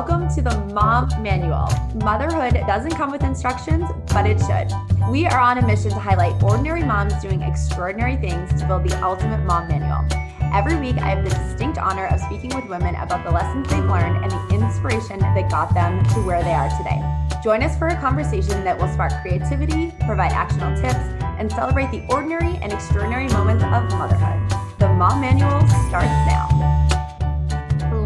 welcome to the Mom Manual. Motherhood doesn't come with instructions, but it should. We are on a mission to highlight ordinary moms doing extraordinary things to build the ultimate mom manual. Every week, I have the distinct honor of speaking with women about the lessons they've learned and the inspiration that got them to where they are today. Join us for a conversation that will spark creativity, provide actionable tips, and celebrate the ordinary and extraordinary moments of motherhood. The Mom Manual starts now.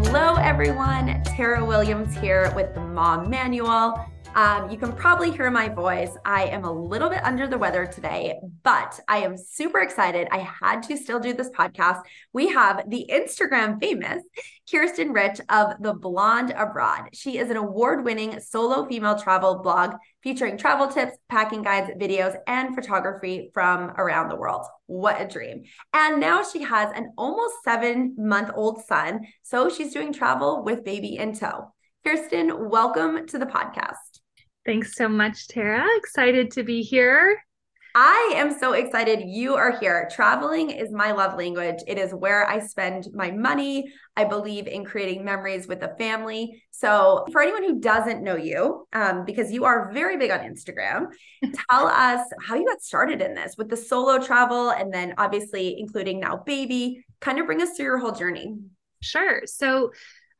Hello, everyone. Tara Williams here with the Mom Manual. Um, you can probably hear my voice. I am a little bit under the weather today, but I am super excited. I had to still do this podcast. We have the Instagram famous Kiersten Rich of The Blonde Abroad. She is an award winning solo female travel blog featuring travel tips, packing guides, videos, and photography from around the world. What a dream. And now she has an almost seven month old son. So she's doing travel with baby in tow. Kiersten, welcome to the podcast. Thanks so much, Tara. Excited to be here. I am so excited you are here. Traveling is my love language. It is where I spend my money. I believe in creating memories with the family. So, for anyone who doesn't know you, um, because you are very big on Instagram, tell us how you got started in this with the solo travel and then obviously including now baby. Kind of bring us through your whole journey. Sure. So,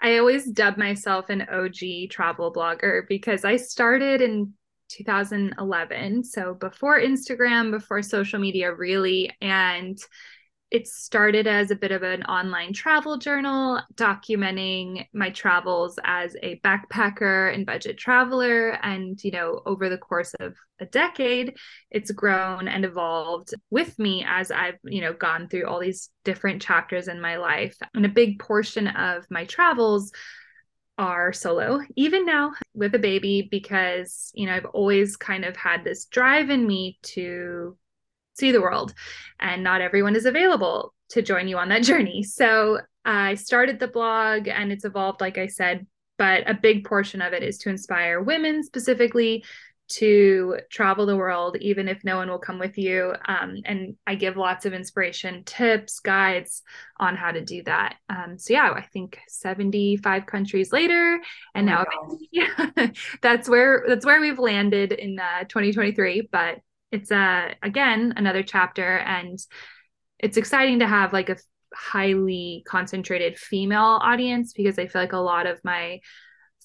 I always dub myself an OG travel blogger because I started in 2011. So before Instagram, before social media, really. And it started as a bit of an online travel journal documenting my travels as a backpacker and budget traveler and you know over the course of a decade it's grown and evolved with me as i've you know gone through all these different chapters in my life and a big portion of my travels are solo, even now with a baby, because, you know, I've always kind of had this drive in me to see the world, and not everyone is available to join you on that journey. So I started the blog and it's evolved, like I said, but a big portion of it is to inspire women specifically to travel the world, even if no one will come with you. Um, and I give lots of inspiration, tips, guides on how to do that. Um, so yeah, I think 75 countries later, and oh now yeah, that's where that's where we've landed in uh, 2023. But it's uh, again another chapter, and it's exciting to have like a highly concentrated female audience because I feel like a lot of my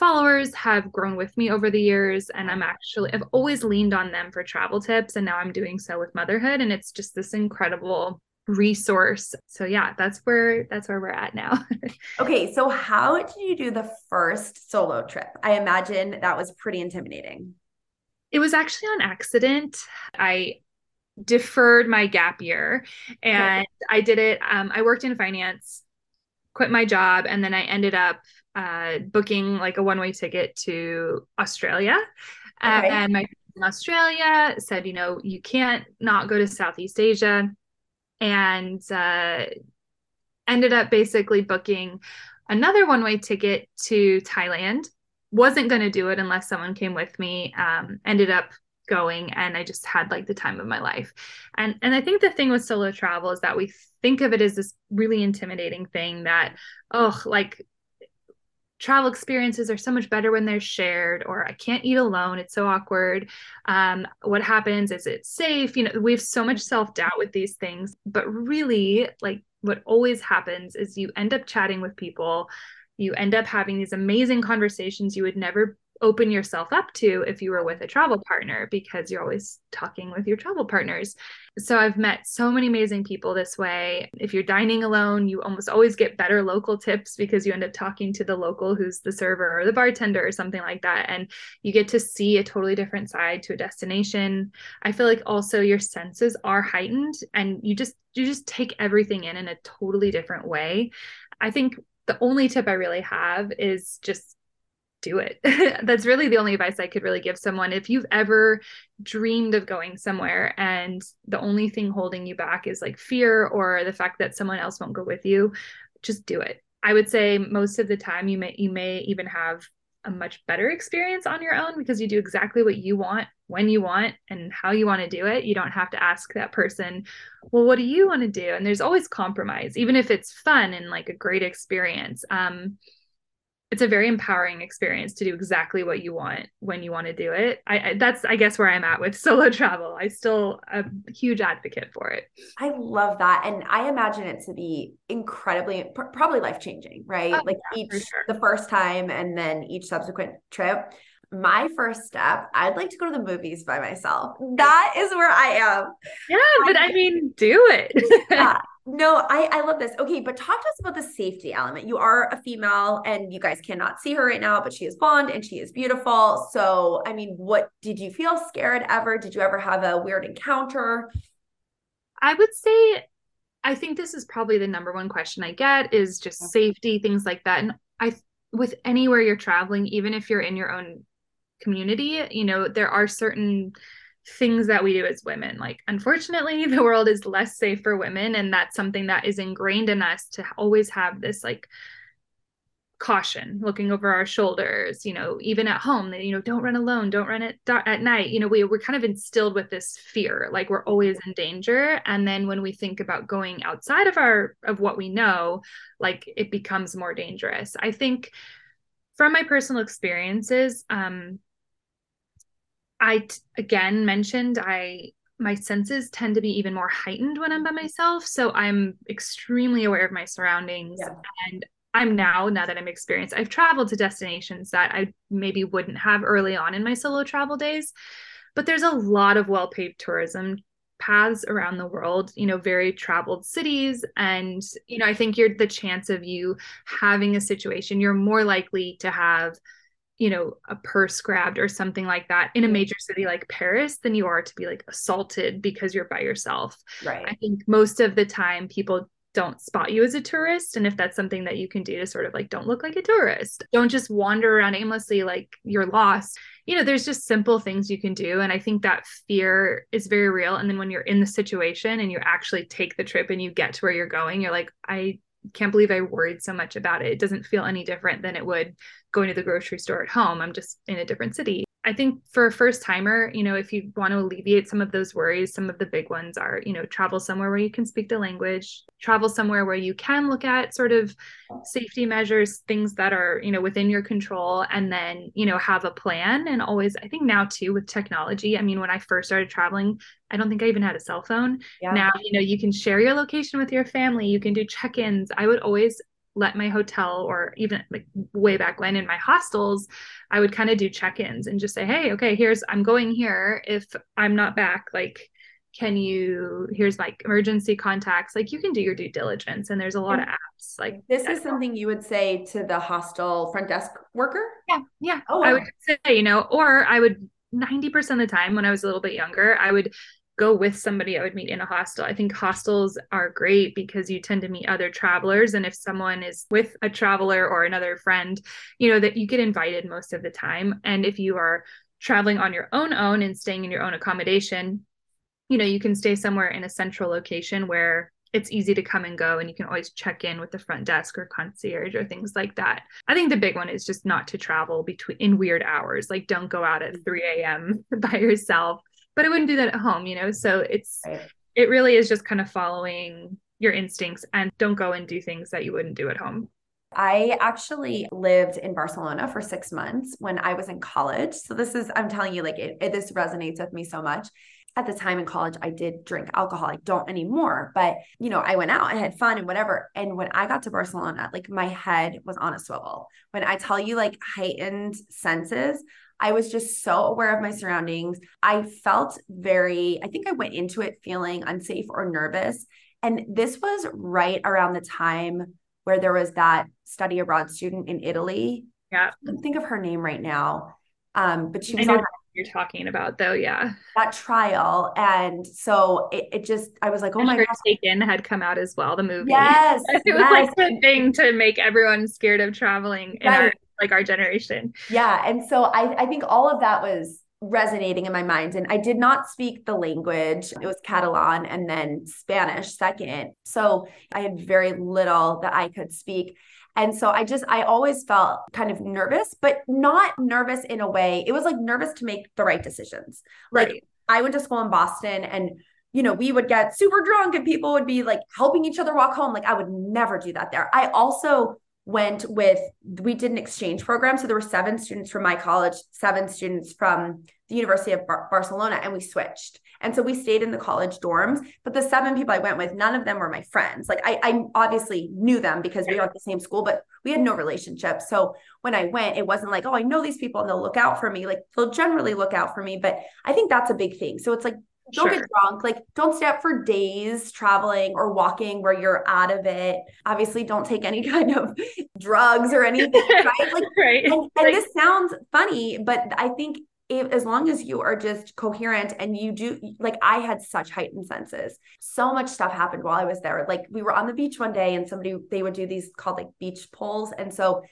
followers have grown with me over the years and i'm actually i've always leaned on them for travel tips and now i'm doing so with motherhood and it's just this incredible resource. So yeah that's where that's where we're at now. Okay so how did you do the first solo trip? I imagine that was pretty intimidating. It was actually on accident. I deferred my gap year and okay. i did it um, i worked in finance quit my job and then i ended up uh, booking like a one way ticket to Australia. Okay. and my in Australia said, you know, you can't not go to Southeast Asia. And uh, ended up basically booking another one way ticket to Thailand. Wasn't going to do it unless someone came with me. Um, ended up going and I just had like the time of my life. And and I think the thing with solo travel is that we think of it as this really intimidating thing that oh like travel experiences are so much better when they're shared or i can't eat alone it's so awkward. Um, what happens is it safe you know we have so much self-doubt with these things but really like what always happens is you end up chatting with people you end up having these amazing conversations you would never open yourself up to if you were with a travel partner because you're always talking with your travel partners. So I've met so many amazing people this way. If you're dining alone, you almost always get better local tips because you end up talking to the local who's the server or the bartender or something like that and you get to see a totally different side to a destination. I feel like also your senses are heightened and you just you just take everything in in a totally different way. I think the only tip I really have is just do it. That's really the only advice I could really give someone. If you've ever dreamed of going somewhere and the only thing holding you back is like fear or the fact that someone else won't go with you, just do it. I would say most of the time you may you may even have a much better experience on your own because you do exactly what you want when you want and how you want to do it. You don't have to ask that person, well, what do you want to do? And there's always compromise, even if it's fun and like a great experience. Um, it's a very empowering experience to do exactly what you want when you want to do it. I, I that's I guess where I'm at with solo travel. I still a huge advocate for it. I love that, and I imagine it to be incredibly, pr- probably life changing, right? Oh, like yeah, each sure. the first time, and then each subsequent trip. My first step, I'd like to go to the movies by myself. That is where I am. Yeah, but I, I mean, do it. yeah, no, I, I love this. Okay, but talk to us about the safety element. You are a female and you guys cannot see her right now, but she is blonde and she is beautiful. So, I mean, what did you feel scared ever? Did you ever have a weird encounter? I would say I think this is probably the number one question I get is just safety, things like that. And I with anywhere you're traveling, even if you're in your own community, you know, there are certain things that we do as women. Like, unfortunately, the world is less safe for women. And that's something that is ingrained in us to always have this like caution looking over our shoulders you know even at home you know don't run alone don't run at at night you know we, we're kind of instilled with this fear like we're always in danger and then when we think about going outside of our of what we know like it becomes more dangerous i think from my personal experiences um I again mentioned I my senses tend to be even more heightened when I'm by mm-hmm. myself. So I'm extremely aware of my surroundings. Yeah. And I'm now, now that I'm experienced, I've traveled to destinations that I maybe wouldn't have early on in my solo travel days. But there's a lot of well paved tourism paths around the world, you know, very traveled cities. And, you know, I think you're the chance of you having a situation, you're more likely to have you know a purse grabbed or something like that in a major city like paris than you are to be like assaulted because you're by yourself right i think most of the time people don't spot you as a tourist and if that's something that you can do to sort of like don't look like a tourist don't just wander around aimlessly like you're lost you know there's just simple things you can do and i think that fear is very real and then when you're in the situation and you actually take the trip and you get to where you're going you're like i can't believe I worried so much about it. It doesn't feel any different than it would going to the grocery store at home. I'm just in a different city. I think for a first timer, you know, if you want to alleviate some of those worries, some of the big ones are, you know, travel somewhere where you can speak the language, travel somewhere where you can look at sort of safety measures, things that are, you know, within your control, and then, you know, have a plan. And always, I think now too with technology, I mean, when I first started traveling, I don't think I even had a cell phone. Yeah. Now, you know, you can share your location with your family, you can do check ins. I would always let my hotel or even like way back when in my hostels i would kind of do check-ins and just say hey okay here's i'm going here. If i'm not back like can you here's like emergency contacts. Like you can do your due diligence and there's a lot of apps like this is something you would say to the hostel front desk worker? Yeah yeah. Oh, wow. i would say you know or i would 90% of the time when i was a little bit younger i would go with somebody I would meet in a hostel. I think hostels are great because you tend to meet other travelers. And if someone is with a traveler or another friend, you know, that you get invited most of the time. And if you are traveling on your own own and staying in your own accommodation, you know, you can stay somewhere in a central location where it's easy to come and go and you can always check in with the front desk or concierge or things like that. I think the big one is just not to travel between in weird hours. Like don't go out at 3 a.m. by yourself but I wouldn't do that at home, you know? So it's, right. it really is just kind of following your instincts and don't go and do things that you wouldn't do at home. I actually lived in Barcelona for six months when I was in college. So this is, I'm telling you, like it, it, this resonates with me so much. At the time in college, I did drink alcohol. I don't anymore, but you know, I went out and had fun and whatever. And when I got to Barcelona, like my head was on a swivel. When I tell you like heightened senses, I was just so aware of my surroundings. I felt very, I think I went into it feeling unsafe or nervous. And this was right around the time where there was that study abroad student in Italy. Yeah. I think of her name right now. Um, but she was on you're talking about though, yeah. That trial. And so it, it just I was like, oh my god. Taken had come out as well, the movie. Yes. it was yes. like the thing to make everyone scared of traveling in right. our like our generation. Yeah. And so I, I think all of that was resonating in my mind. And I did not speak the language. It was Catalan and then Spanish second. So I had very little that I could speak. And so I just, I always felt kind of nervous, but not nervous in a way. It was like nervous to make the right decisions. Like right. I went to school in Boston and you know, we would get super drunk and people would be like helping each other walk home. Like I would never do that there. I also went with we did an exchange program. So there were seven students from my college seven students from the university of Bar- barcelona and we switched. And so we stayed in the college dorms but the seven people i went with none of them were my friends. Like i, I obviously knew them because we were at the same school but we had no relationship. So when i went it wasn't like oh i know these people and they'll look out for me. Like they'll generally look out for me but i think that's a big thing. So it's like don't sure. get drunk. Like, don't stay up for days traveling or walking where you're out of it. Obviously, don't take any kind of drugs or anything. Right. Like, right. And, and like, this sounds funny, but I think if, as long as you are just coherent and you do, like, I had such heightened senses. So much stuff happened while I was there. Like, we were on the beach one day and somebody, they would do these called like beach poles. And so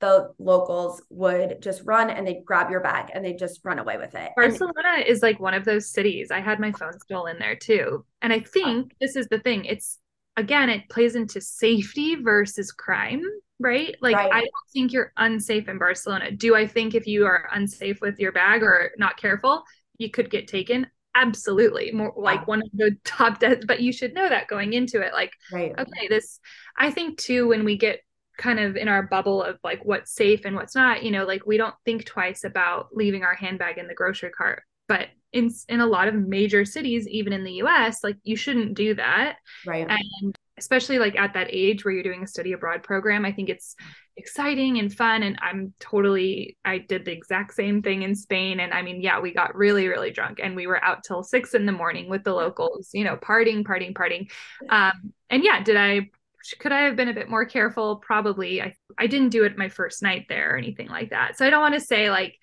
the locals would just run and they'd grab your bag and they'd just run away with it. Barcelona and, is like one of those cities. I had my phone stolen there too. And I think this is the thing. It's again, it plays into safety versus crime, right? Like right. I don't think you're unsafe in Barcelona. Do I think if you are unsafe with your bag or not careful, you could get taken? Absolutely. More like one of the top deaths, but you should know that going into it. Like, right. okay, this I think too when we get kind of in our bubble of like what's safe and what's not you know like we don't think twice about leaving our handbag in the grocery cart. But in in a lot of major cities even in the US like you shouldn't do that. Right. And especially like at that age where you're doing a study abroad program i think it's exciting and fun. And i'm totally i did the exact same thing in spain. And i mean yeah we got really really drunk and we were out till six in the morning with the locals you know partying partying partying. Um and yeah did i could I have been a bit more careful? Probably. I I didn't do it my first night there or anything like that. So I don't want to say like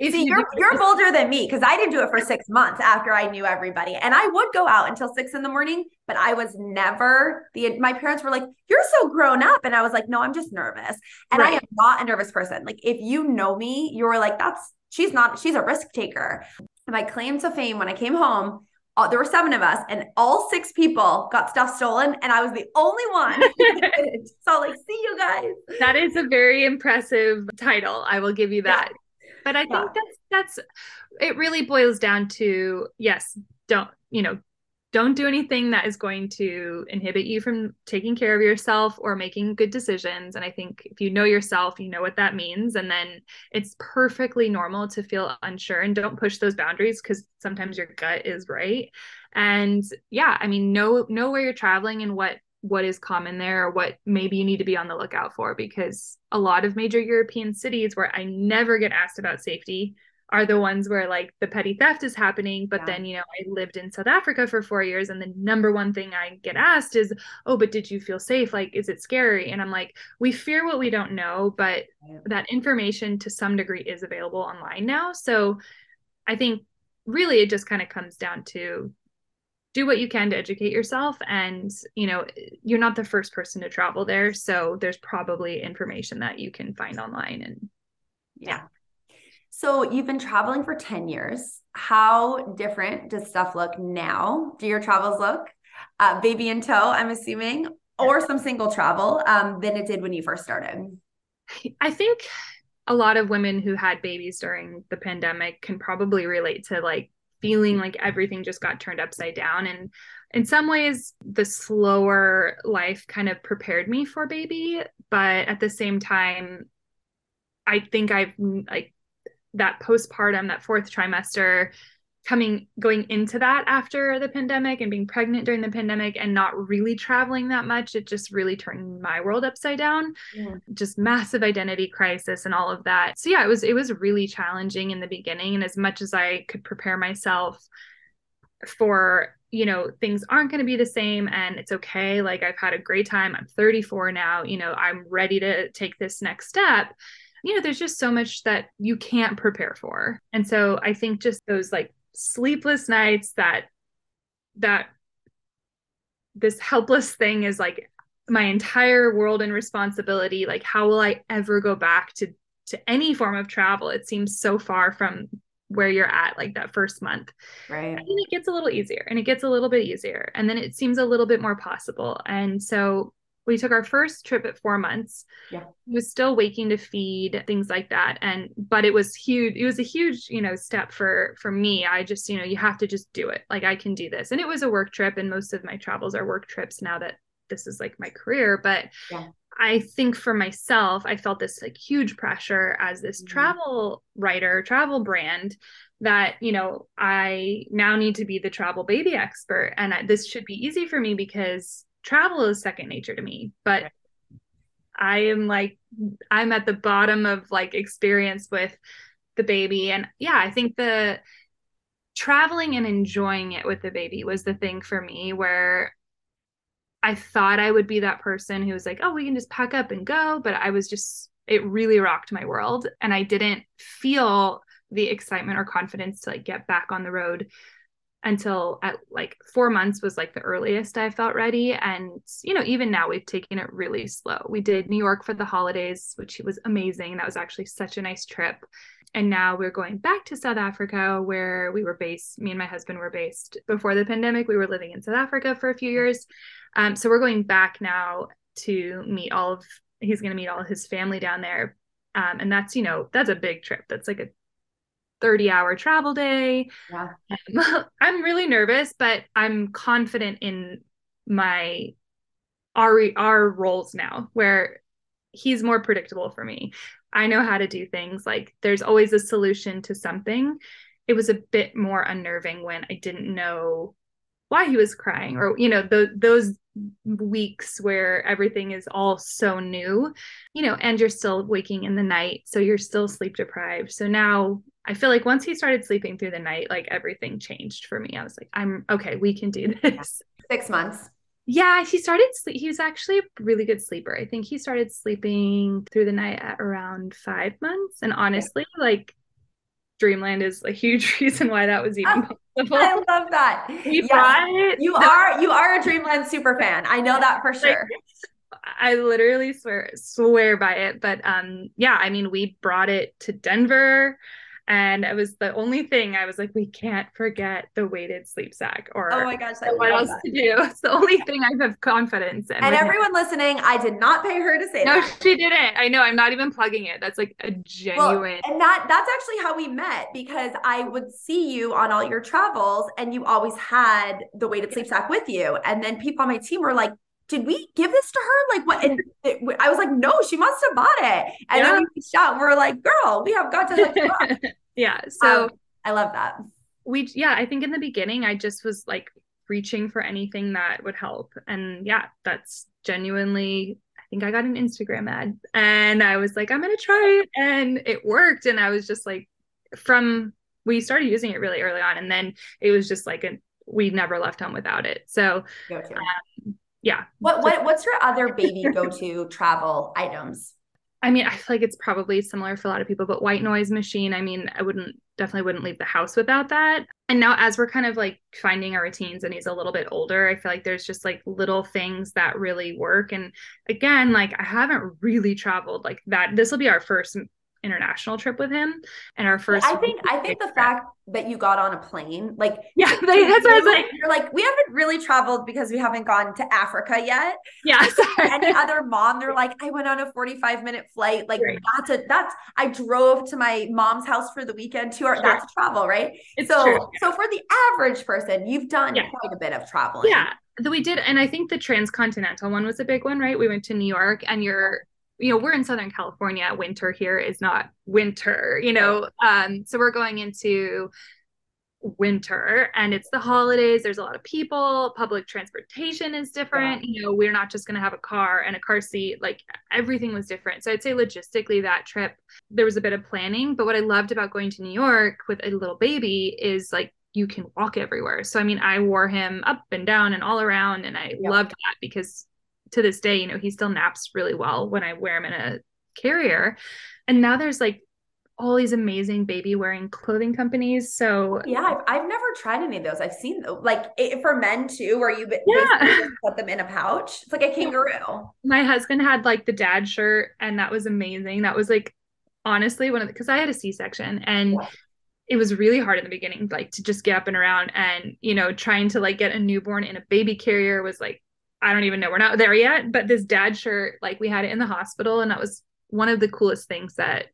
See, you you're you're bolder than me because I didn't do it for six months after I knew everybody, and I would go out until six in the morning. But I was never the. My parents were like, "You're so grown up," and I was like, "No, I'm just nervous." And right. I am not a nervous person. Like if you know me, you're like, "That's she's not. She's a risk taker." My claim to fame when I came home uh, there were seven of us, and all six people got stuff stolen, and I was the only one. so, like, see you guys. That is a very impressive title. I will give you that. Yeah. But I think that's that's it. Really boils down to yes, don't you know, don't do anything that is going to inhibit you from taking care of yourself or making good decisions. And I think if you know yourself, you know what that means. And then it's perfectly normal to feel unsure and don't push those boundaries because sometimes your gut is right. And yeah, I mean, know know where you're traveling and what what is common there or what maybe you need to be on the lookout for because a lot of major European cities where I never get asked about safety are the ones where like the petty theft is happening but yeah. then you know i lived in south africa for four years and the number one thing i get asked is oh but did you feel safe? Like is it scary? And i'm like we fear what we don't know but that information to some degree is available online now. So i think really it just kind of comes down to do what you can to educate yourself and you know you're not the first person to travel there so there's probably information that you can find online and yeah so you've been traveling for 10 years. How different does stuff look now? Do your travels look uh, baby in tow, I'm assuming, or some single travel um, than it did when you first started? I think a lot of women who had babies during the pandemic can probably relate to like feeling like everything just got turned upside down. And in some ways, the slower life kind of prepared me for baby. But at the same time, I think I've like that postpartum, that fourth trimester, coming going into that after the pandemic and being pregnant during the pandemic and not really traveling that much it just really turned my world upside down. Yeah. just massive identity crisis and all of that. So yeah it was it was really challenging in the beginning. And as much as i could prepare myself for you know things aren't going to be the same and it's okay like i've had a great time. I'm 34 now you know i'm ready to take this next step you know, there's just so much that you can't prepare for. And so I think just those like sleepless nights that that this helpless thing is like my entire world and responsibility like how will i ever go back to to any form of travel? It seems so far from where you're at like that first month. Right. And it gets a little easier and it gets a little bit easier. And then it seems a little bit more possible. And so we took our first trip at four months. Yeah. He was still waking to feed, things like that. And but it was huge, it was a huge, you know, step for for me. I just, you know, you have to just do it. Like I can do this. And it was a work trip. And most of my travels are work trips now that this is like my career. But yeah. I think for myself, I felt this like huge pressure as this mm-hmm. travel writer, travel brand that, you know, I now need to be the travel baby expert. And I, this should be easy for me because travel is second nature to me. But I am like, I'm at the bottom of like experience with the baby. And yeah, I think the traveling and enjoying it with the baby was the thing for me where I thought I would be that person who was like, oh, we can just pack up and go. But I was just, it really rocked my world. And I didn't feel the excitement or confidence to like get back on the road until at like four months was like the earliest I felt ready. And, you know, even now we've taken it really slow. We did New York for the holidays, which was amazing. That was actually such a nice trip. And now we're going back to South Africa where we were based. Me and my husband were based before the pandemic. We were living in South Africa for a few years. Um, so we're going back now to meet all of he's going to meet all his family down there. Um, and that's, you know, that's a big trip. That's like a 30 hour travel day. Yeah. Um, I'm really nervous, but I'm confident in my our our roles now where he's more predictable for me. I know how to do things like there's always a solution to something. It was a bit more unnerving when I didn't know why he was crying or you know the, those weeks where everything is all so new you know and you're still waking in the night so you're still sleep deprived so now i feel like once he started sleeping through the night like everything changed for me. I was like i'm okay we can do this. Six months. Yeah he started sleep he was actually a really good sleeper. I think he started sleeping through the night at around five months. And honestly like dreamland is a huge reason why that was even oh, possible. I love that. We yes, you are you are a dreamland super fan. I know that for sure. Like, I literally swear swear by it. But um yeah, I mean we brought it to Denver and it was the only thing I was like, we can't forget the weighted sleep sack or oh my gosh, what else that. to do. It's the only thing I have confidence in. And everyone listening, I did not pay her to say that. no, that. she didn't. I know. I'm not even plugging it. That's like a genuine. Well, and that that's actually how we met because I would see you on all your travels, and you always had the weighted sleep sack with you. And then people on my team were like, did we give this to her? Like what? And it, I was like, no, she must have bought it. And yeah. then we reached out and we are like, girl, we have got to up. yeah. So um, I love that. We, yeah, I think in the beginning, I just was like reaching for anything that would help. And yeah, that's genuinely, I think I got an Instagram ad and I was like, I'm going to try it. And it worked. And I was just like, from, we started using it really early on. And then it was just like, a, we never left home without it. So, um, yeah. What what what's your other baby go to travel items? I mean, I feel like it's probably similar for a lot of people, but white noise machine. I mean, I wouldn't definitely wouldn't leave the house without that. And now, as we're kind of like finding our routines and he's a little bit older, I feel like there's just like little things that really work. And again, like I haven't really traveled like that. This will be our first international trip with him and our first I think I think the trip. fact that you got on a plane like yeah that's what I was like you're like we haven't really traveled because we haven't gone to Africa yet yeah any other mom they're like I went on a 45 minute flight like right. that's a that's I drove to my mom's house for the weekend two hours sure. that's travel right it's so true. so for the average person you've done yeah. quite a bit of traveling yeah we did and i think the transcontinental one was a big one right we went to new york and you're you know we're in southern california winter here is not winter you know um so we're going into winter and it's the holidays there's a lot of people public transportation is different yeah. you know we're not just going to have a car and a car seat like everything was different so i'd say logistically that trip there was a bit of planning but what i loved about going to new york with a little baby is like you can walk everywhere so i mean i wore him up and down and all around and i yeah. loved that because to this day, you know, he still naps really well when I wear him in a carrier. And now there's like all these amazing baby wearing clothing companies. So yeah, I've, I've never tried any of those. I've seen like it, for men too, where you yeah. put them in a pouch. It's like a kangaroo. My husband had like the dad shirt, and that was amazing. That was like honestly one of the because I had a C section and. Yeah. It was really hard in the beginning, like to just get up and around, and you know, trying to like get a newborn in a baby carrier was like I don't even know. We're not there yet, but this dad shirt, like we had it in the hospital, and that was one of the coolest things that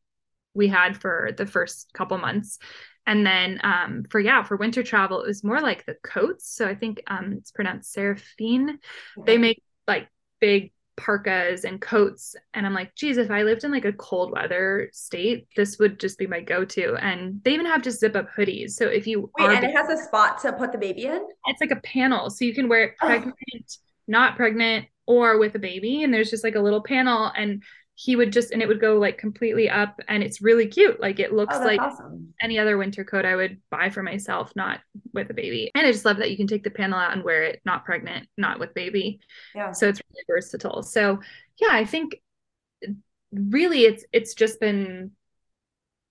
we had for the first couple months. And then um, for yeah, for winter travel, it was more like the coats. So I think um, it's pronounced Seraphine. They make like big parkas and coats. And I'm like, geez, if I lived in like a cold weather state, this would just be my go-to. And they even have just zip up hoodies. So if you wait, and it has a spot to put the baby in. It's like a panel, so you can wear it pregnant, oh. Not pregnant, or with a baby. And there's just like a little panel, and he would just and it would go like completely up and it's really cute like it looks oh, like awesome. any other winter coat i would buy for myself not with a baby and i just love that you can take the panel out and wear it not pregnant not with baby yeah so it's really versatile so yeah i think really it's it's just been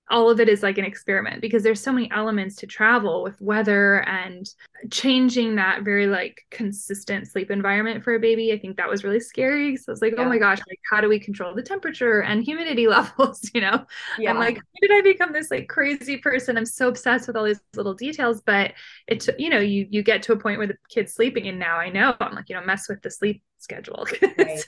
all of it is like an experiment because there's so many elements to travel with weather and changing that very like consistent sleep environment for a baby. I think that was really scary. So I was like, oh yeah. oh my gosh, like how do we control the temperature and humidity levels? You know, yeah. I'm like, how did I become this like crazy person? I'm so obsessed with all these little details, but it's you know, you you get to a point where the kid's sleeping, and now I know I'm like, you know, mess with the sleep schedule. right.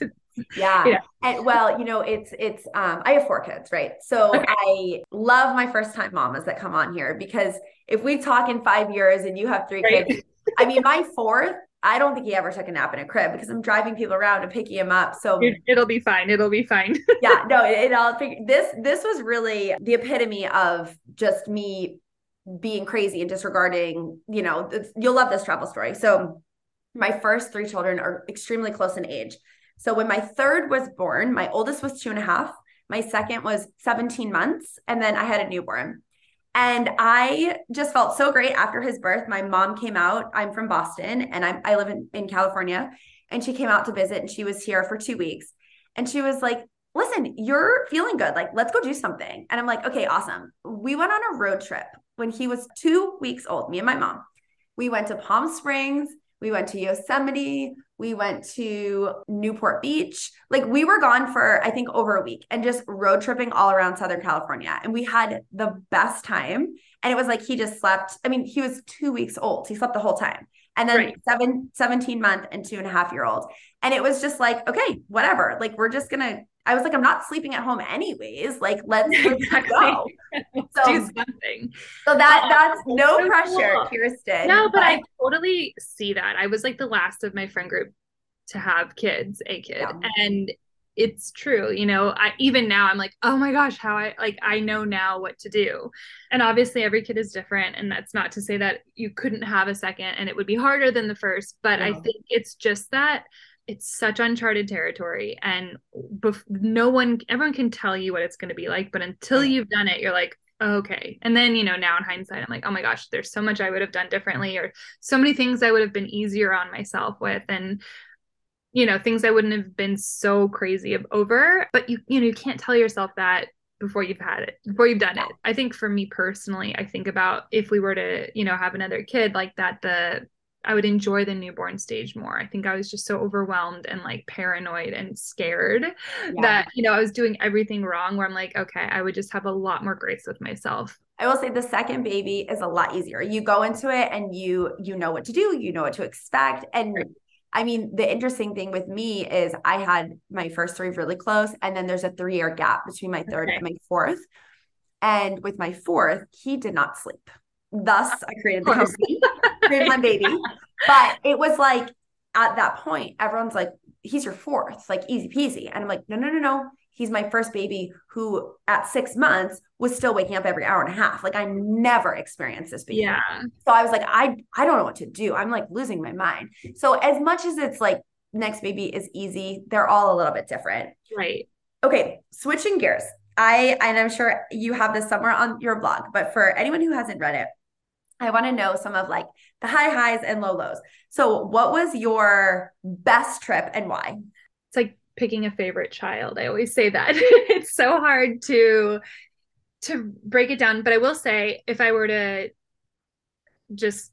yeah. yeah. And well, you know, it's it's um I have four kids, right? So okay. I love my first time mamas that come on here because if we talk in five years and you have three right. kids, I mean my fourth, I don't think he ever took a nap in a crib because I'm driving people around and picking him up. So it, will be fine. It'll be fine. yeah, no, it, it all this this was really the epitome of just me being crazy and disregarding, you know, you'll love this travel story. So my first three children are extremely close in age. So when my third was born, my oldest was two and a half, my second was 17 months, and then I had a newborn. And I just felt so great after his birth. My mom came out. I'm from Boston and I, I live in, in California. And she came out to visit and she was here for two weeks. And she was like, listen, you're feeling good. Like, let's go do something. And I'm like, okay, awesome. We went on a road trip when he was two weeks old, me and my mom. We went to Palm Springs. We went to Yosemite. We went to Newport Beach. Like we were gone for, I think, over a week and just road tripping all around Southern California. And we had the best time. And it was like he just slept. I mean, he was two weeks old. He slept the whole time. And then right. seven, 17 month and two and a half year old. And it was just like, okay, whatever. Like we're just gonna I was like, I'm not sleeping at home anyways. Like, let's, let's go. So, do something. So that um, that's no so pressure, cool. Kiersten. No, but, but, I totally see that. I was like the last of my friend group to have kids, a kid. Yeah. And it's true, you know, I even now I'm like, oh my gosh, how I like I know now what to do. And obviously every kid is different. And that's not to say that you couldn't have a second and it would be harder than the first, but yeah. I think it's just that it's such uncharted territory and bef- no one everyone can tell you what it's going to be like but until you've done it you're like okay. And then you know now in hindsight i'm like oh my gosh there's so much i would have done differently or so many things i would have been easier on myself with and you know things i wouldn't have been so crazy over. But you you know you can't tell yourself that before you've had it before you've done it. I think for me personally i think about if we were to you know have another kid like that the I would enjoy the newborn stage more. I think I was just so overwhelmed and like paranoid and scared yeah. that, you know, I was doing everything wrong where I'm like, okay, I would just have a lot more grace with myself. I will say the second baby is a lot easier. You go into it and you you know what to do, you know what to expect and right. I mean, the interesting thing with me is I had my first three really close, and then there's a three year gap between my third okay. and my fourth. And with my fourth, he did not sleep. Thus, I created the company, created my baby. But it was like at that point, everyone's like, he's your fourth, like easy peasy. And I'm like, no, no, no, no. He's my first baby who at six months was still waking up every hour and a half. Like I never experienced this before. Yeah. So I was like, I I don't know what to do. I'm like losing my mind. So as much as it's like next baby is easy, they're all a little bit different. Right. Okay, switching gears. I and I'm sure you have this somewhere on your blog, but for anyone who hasn't read it, I want to know some of like the high highs and low lows. So, what was your best trip and why? It's like picking a favorite child. I always say that. it's so hard to to break it down, but I will say if I were to just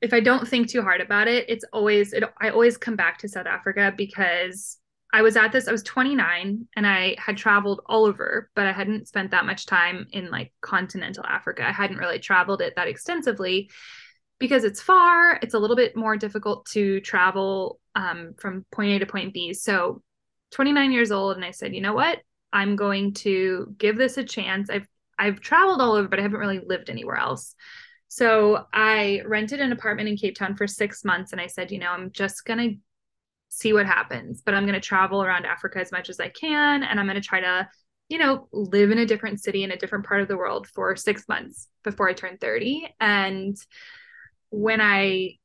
if I don't think too hard about it, it's always it I always come back to South Africa because I was at this, I was 29 and I had traveled all over, but I hadn't spent that much time in like continental Africa. I hadn't really traveled it that extensively because it's far, it's a little bit more difficult to travel um, from point A to point B. So 29 years old, and I said, you know what? I'm going to give this a chance. I've I've traveled all over, but I haven't really lived anywhere else. So I rented an apartment in Cape Town for six months and I said, you know, I'm just gonna see what happens. But I'm going to travel around Africa as much as I can. And I'm going to try to, you know, live in a different city in a different part of the world for six months before I turn 30. And when I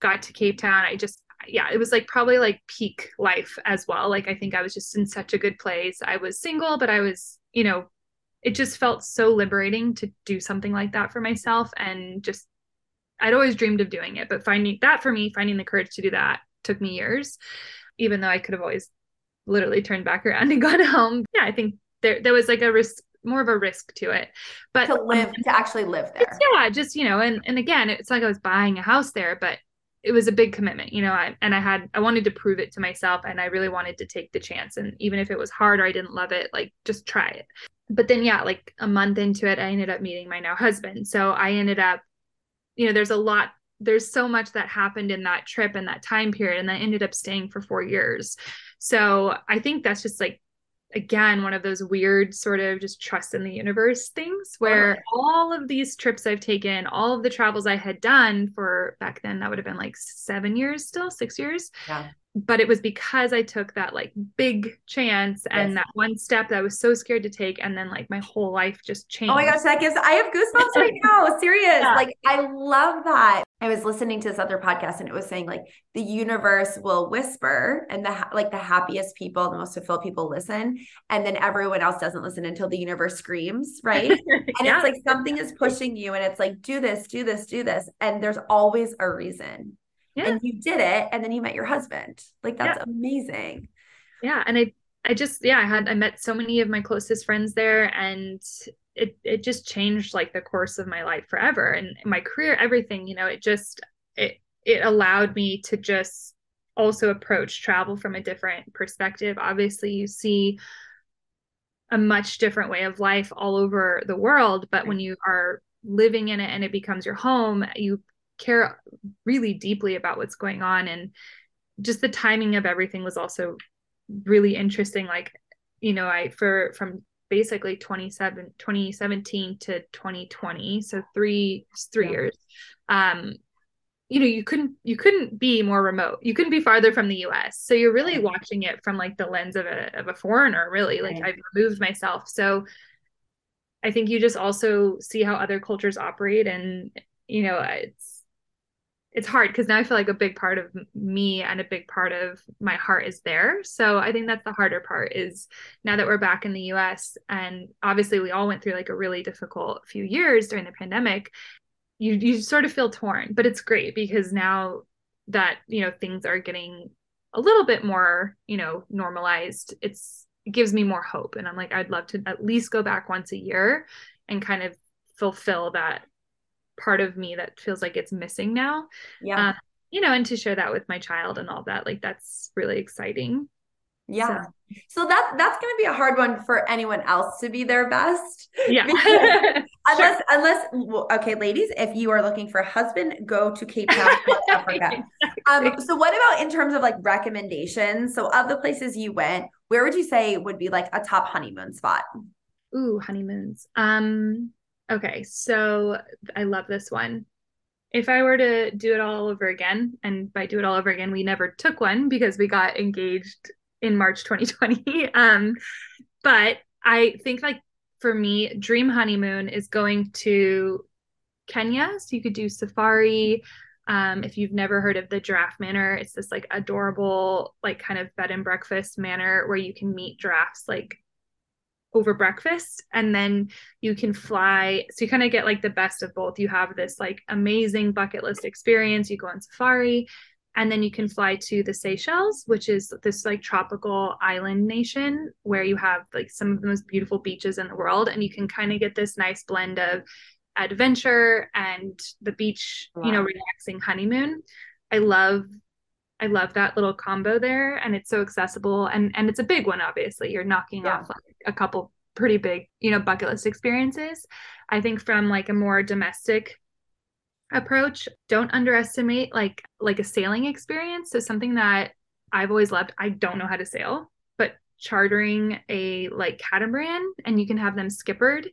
got to Cape Town, I just, yeah, it was like probably like peak life as well. Like I think I was just in such a good place. I was single, but I was, you know, it just felt so liberating to do something like that for myself and just I'd always dreamed of doing it, but finding that for me, finding the courage to do that took me years, even though I could have always literally turned back around and gone home. Yeah, I think there there was like a risk more of a risk to it. But to live um, to actually live there. Yeah, just you know, and and again, it's like I was buying a house there, but it was a big commitment, you know, I, and I had I wanted to prove it to myself and I really wanted to take the chance and even if it was hard or I didn't love it, like just try it. But then yeah, like a month into it, I ended up meeting my now husband. So I ended up you know, there's a lot there's so much that happened in that trip and that time period and I ended up staying for 4 years. So I think that's just like again one of those weird sort of just trust in the universe things where all of these trips I've taken, all of the travels I had done for back then that would have been like 7 years still, 6 years. Yeah but it was because I took that like big chance and yes. that one step that I was so scared to take. And then like my whole life just changed. Oh my gosh, that gives, I have goosebumps right now. Serious. Yeah. Like, I love that. I was listening to this other podcast and it was saying like the universe will whisper and the like the happiest people, the most fulfilled people listen. And then everyone else doesn't listen until the universe screams. Right. and yeah. it's like something is pushing you and it's like, do this, do this, do this. And there's always a reason yeah. and you did it and then you met your husband like that's yeah. amazing yeah and i i just yeah i had i met so many of my closest friends there and it it just changed like the course of my life forever. And my career everything you know it just it it allowed me to just also approach travel from a different perspective. Obviously you see a much different way of life all over the world but when you are living in it and it becomes your home you care really deeply about what's going on. And just the timing of everything was also really interesting. Like you know i for from basically 27 2017 to 2020 so three three yeah. years. Um you know you couldn't you couldn't be more remote. You couldn't be farther from the us so you're really watching it from like the lens of a of a foreigner really. Like right. i've removed myself. So i think you just also see how other cultures operate and you know it's it's hard because now I feel like a big part of me and a big part of my heart is there. So I think that's the harder part is now that we're back in the US and obviously we all went through like a really difficult few years during the pandemic. You you sort of feel torn, but it's great because now that, you know, things are getting a little bit more, you know, normalized, it's it gives me more hope and I'm like I'd love to at least go back once a year and kind of fulfill that part of me that feels like it's missing now. Yeah. Um, you know, and to share that with my child and all that, like that's really exciting. Yeah. So, so that that's going to be a hard one for anyone else to be their best. Yeah. unless sure. unless okay, ladies, if you are looking for a husband, go to Cape Town, Africa. exactly. Um so what about in terms of like recommendations? So of the places you went, where would you say would be like a top honeymoon spot? Ooh, honeymoons. Um Okay, so I love this one. If I were to do it all over again, and by do it all over again, we never took one because we got engaged in March 2020. um, but I think like for me, dream honeymoon is going to Kenya. So you could do safari. Um, if you've never heard of the Giraffe Manor, it's this like adorable, like kind of bed and breakfast manor where you can meet giraffes like over breakfast and then you can fly so you kind of get like the best of both you have this like amazing bucket list experience you go on safari and then you can fly to the Seychelles which is this like tropical island nation where you have like some of the most beautiful beaches in the world and you can kind of get this nice blend of adventure and the beach wow. you know relaxing honeymoon i love I love that little combo there and it's so accessible and and it's a big one obviously you're knocking yeah. off like a couple pretty big you know bucket list experiences I think from like a more domestic approach don't underestimate like like a sailing experience so something that I've always loved I don't know how to sail but chartering a like catamaran and you can have them skippered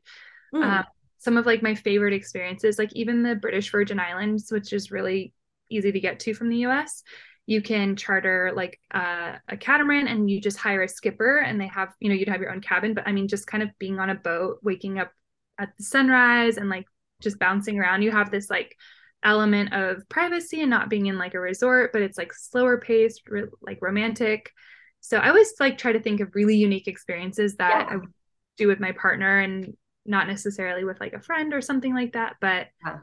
mm. um, some of like my favorite experiences like even the British Virgin Islands which is really easy to get to from the US you can charter like uh, a catamaran and you just hire a skipper and they have you know you'd have your own cabin but i mean just kind of being on a boat waking up at the sunrise and like just bouncing around you have this like element of privacy and not being in like a resort but it's like slower paced re- like romantic so i always like try to think of really unique experiences that yeah. i do with my partner and not necessarily with like a friend or something like that but yeah.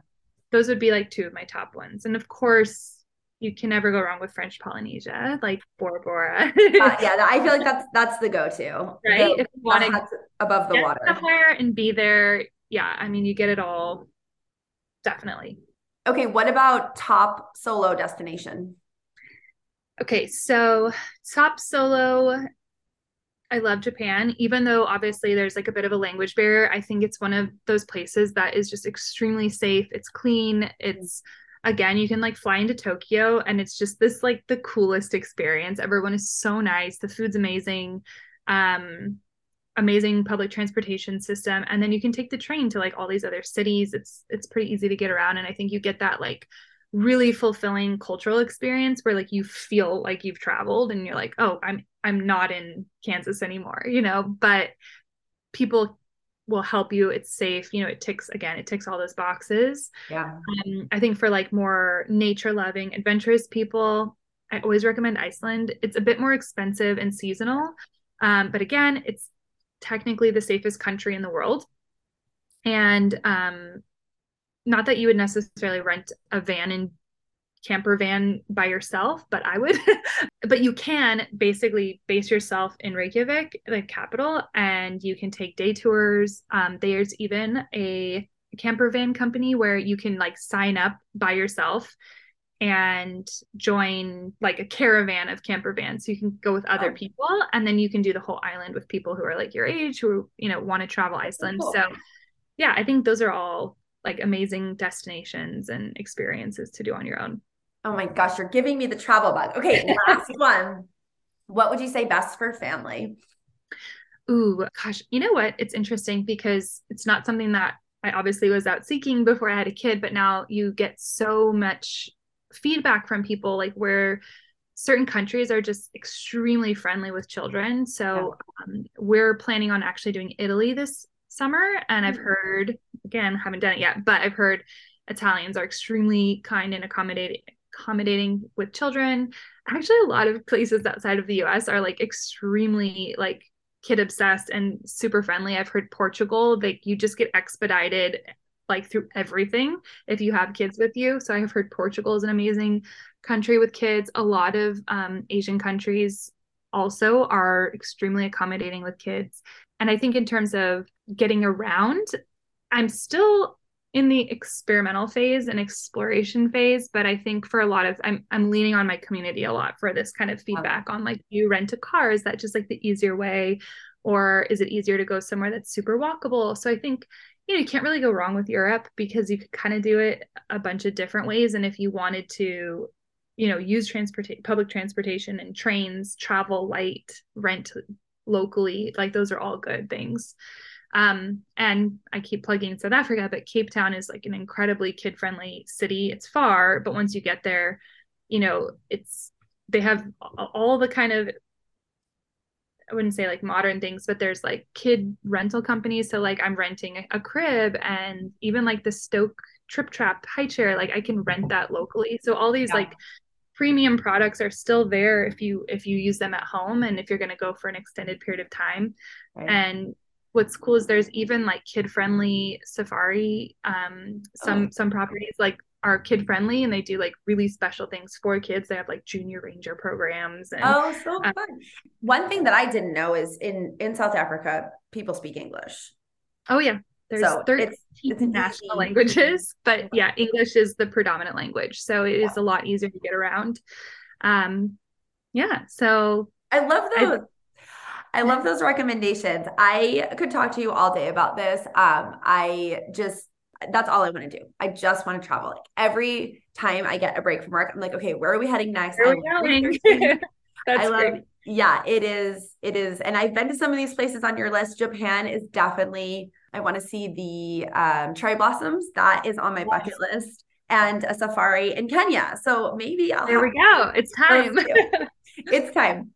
those would be like two of my top ones and of course you can never go wrong with French Polynesia, like Bora Bora. uh, yeah, I feel like that's that's the go-to, right? The, if you want to above the water somewhere and be there, yeah. I mean, you get it all, definitely. Okay, what about top solo destination? Okay, so top solo I love Japan, even though obviously there's like a bit of a language barrier. I think it's one of those places that is just extremely safe. It's clean. It's again, you can like fly into Tokyo and it's just this like the coolest experience. Everyone is so nice. The food's amazing. Um, amazing public transportation system and then you can take the train to like all these other cities it's it's pretty easy to get around and i think you get that like really fulfilling cultural experience where like you feel like you've traveled and you're like oh i'm i'm not in kansas anymore you know but people will help you it's safe you know it ticks again it ticks all those boxes. Yeah. Um, i think for like more nature loving adventurous people i always recommend iceland. It's a bit more expensive and seasonal um, but again it's technically the safest country in the world. And um, not that you would necessarily rent a van and camper van by yourself, but I would. but you can basically base yourself in Reykjavik, the capital, and you can take day tours. Um, there's even a camper van company where you can like sign up by yourself and join like a caravan of camper vans so you can go with other oh. people and then you can do the whole island with people who are like your age who you know want to travel iceland cool. so yeah i think those are all like amazing destinations and experiences to do on your own Oh my gosh, you're giving me the travel bug. Okay, last one. What would you say best for family? Ooh, gosh, you know what? It's interesting because it's not something that I obviously was out seeking before I had a kid, but now you get so much feedback from people like where certain countries are just extremely friendly with children. So um, we're planning on actually doing Italy this summer. And I've mm. heard, again, haven't done it yet, but I've heard Italians are extremely kind and accommodating accommodating with children. Actually, a lot of places outside of the US are like extremely like kid obsessed and super friendly. I've heard Portugal, like you just get expedited like through everything if you have kids with you. So I have heard Portugal is an amazing country with kids. A lot of um, Asian countries also are extremely accommodating with kids. And I think in terms of getting around, I'm still in the experimental phase and exploration phase but i think for a lot of i'm i'm leaning on my community a lot for this kind of feedback on like you rent a car? Is that just like the easier way? Or is it easier to go somewhere that's super walkable? So i think you know you can't really go wrong with europe because you could kind of do it a bunch of different ways. And if you wanted to you know use transportation public transportation and trains travel light rent locally like those are all good things um, and I keep plugging South Africa, but Cape Town is like an incredibly kid friendly city. It's far, but once you get there, you know, it's they have all the kind of I wouldn't say like modern things, but there's like kid rental companies. So like I'm renting a, crib and even like the Stokke Tripp Trapp high chair, like I can rent that locally. So all these yeah. like premium products are still there if you if you use them at home and if you're going to go for an extended period of time. Right. And what's cool is there's even like kid friendly safari um some oh. some properties like are kid friendly and they do like really special things for kids. They have like junior ranger programs and, oh so um, fun. One thing that i didn't know is in in south africa people speak english. Oh yeah. There's so 13 it's, it's national languages but yeah english is the predominant language so it is yeah. a lot easier to get around. Um yeah so i love those I, I love those recommendations. I could talk to you all day about this. Um, I just that's all I want to do. I just want to travel. Like every time I get a break from work, I'm like, okay, where are we heading next? Where are we going? that's I love, great. yeah, it is. It is. And I've been to some of these places on your list. Japan is definitely, I want to see the um, cherry blossoms. That is on my yes. bucket list. and a safari in Kenya. So maybe I'll There we go. It's time. it's time.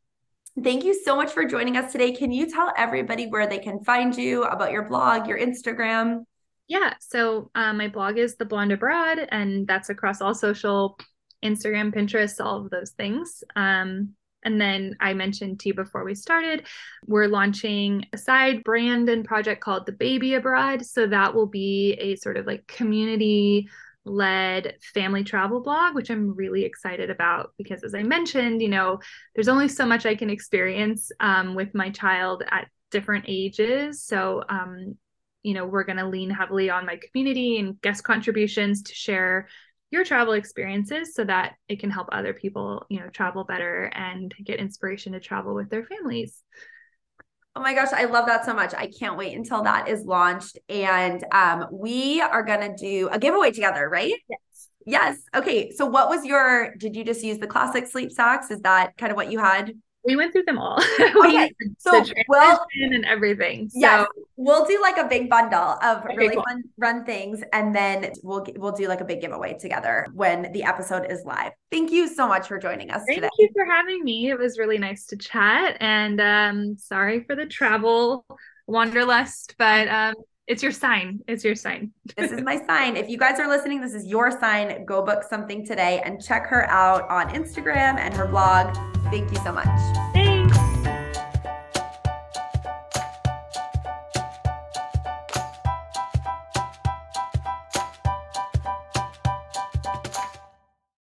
Thank you so much for joining us today. Can you tell everybody where they can find you about your blog, your Instagram? Yeah. So um, my blog is The Blonde Abroad, and that's across all social Instagram, Pinterest, all of those things. Um, and then I mentioned to you before we started, we're launching a side brand and project called The Baby Abroad. So that will be a sort of like community led family travel blog, which I'm really excited about because, as I mentioned, you know, there's only so much I can experience um, with my child at different ages. So, um, you know, we're going to lean heavily on my community and guest contributions to share your travel experiences so that it can help other people, you know, travel better and get inspiration to travel with their families. Oh my gosh, I love that so much. I can't wait until that is launched. And um, we are going to do a giveaway together, right? Yes. Yes. Okay. So, what was your, did you just use the classic sleep socks? Is that kind of what you had? We went through them all. Okay, so well, and everything. So yes, we'll do like a big bundle of Okay, really cool. fun run things, and then we'll we'll do like a big giveaway together when the episode is live. Thank you so much for joining us today. thank today. you for having me. It was really nice to chat. And um, sorry for the travel wanderlust, but um, it's your sign. It's your sign. this is my sign. If you guys are listening, this is your sign. Go book something today and check her out on Instagram and her blog. Thank you so much.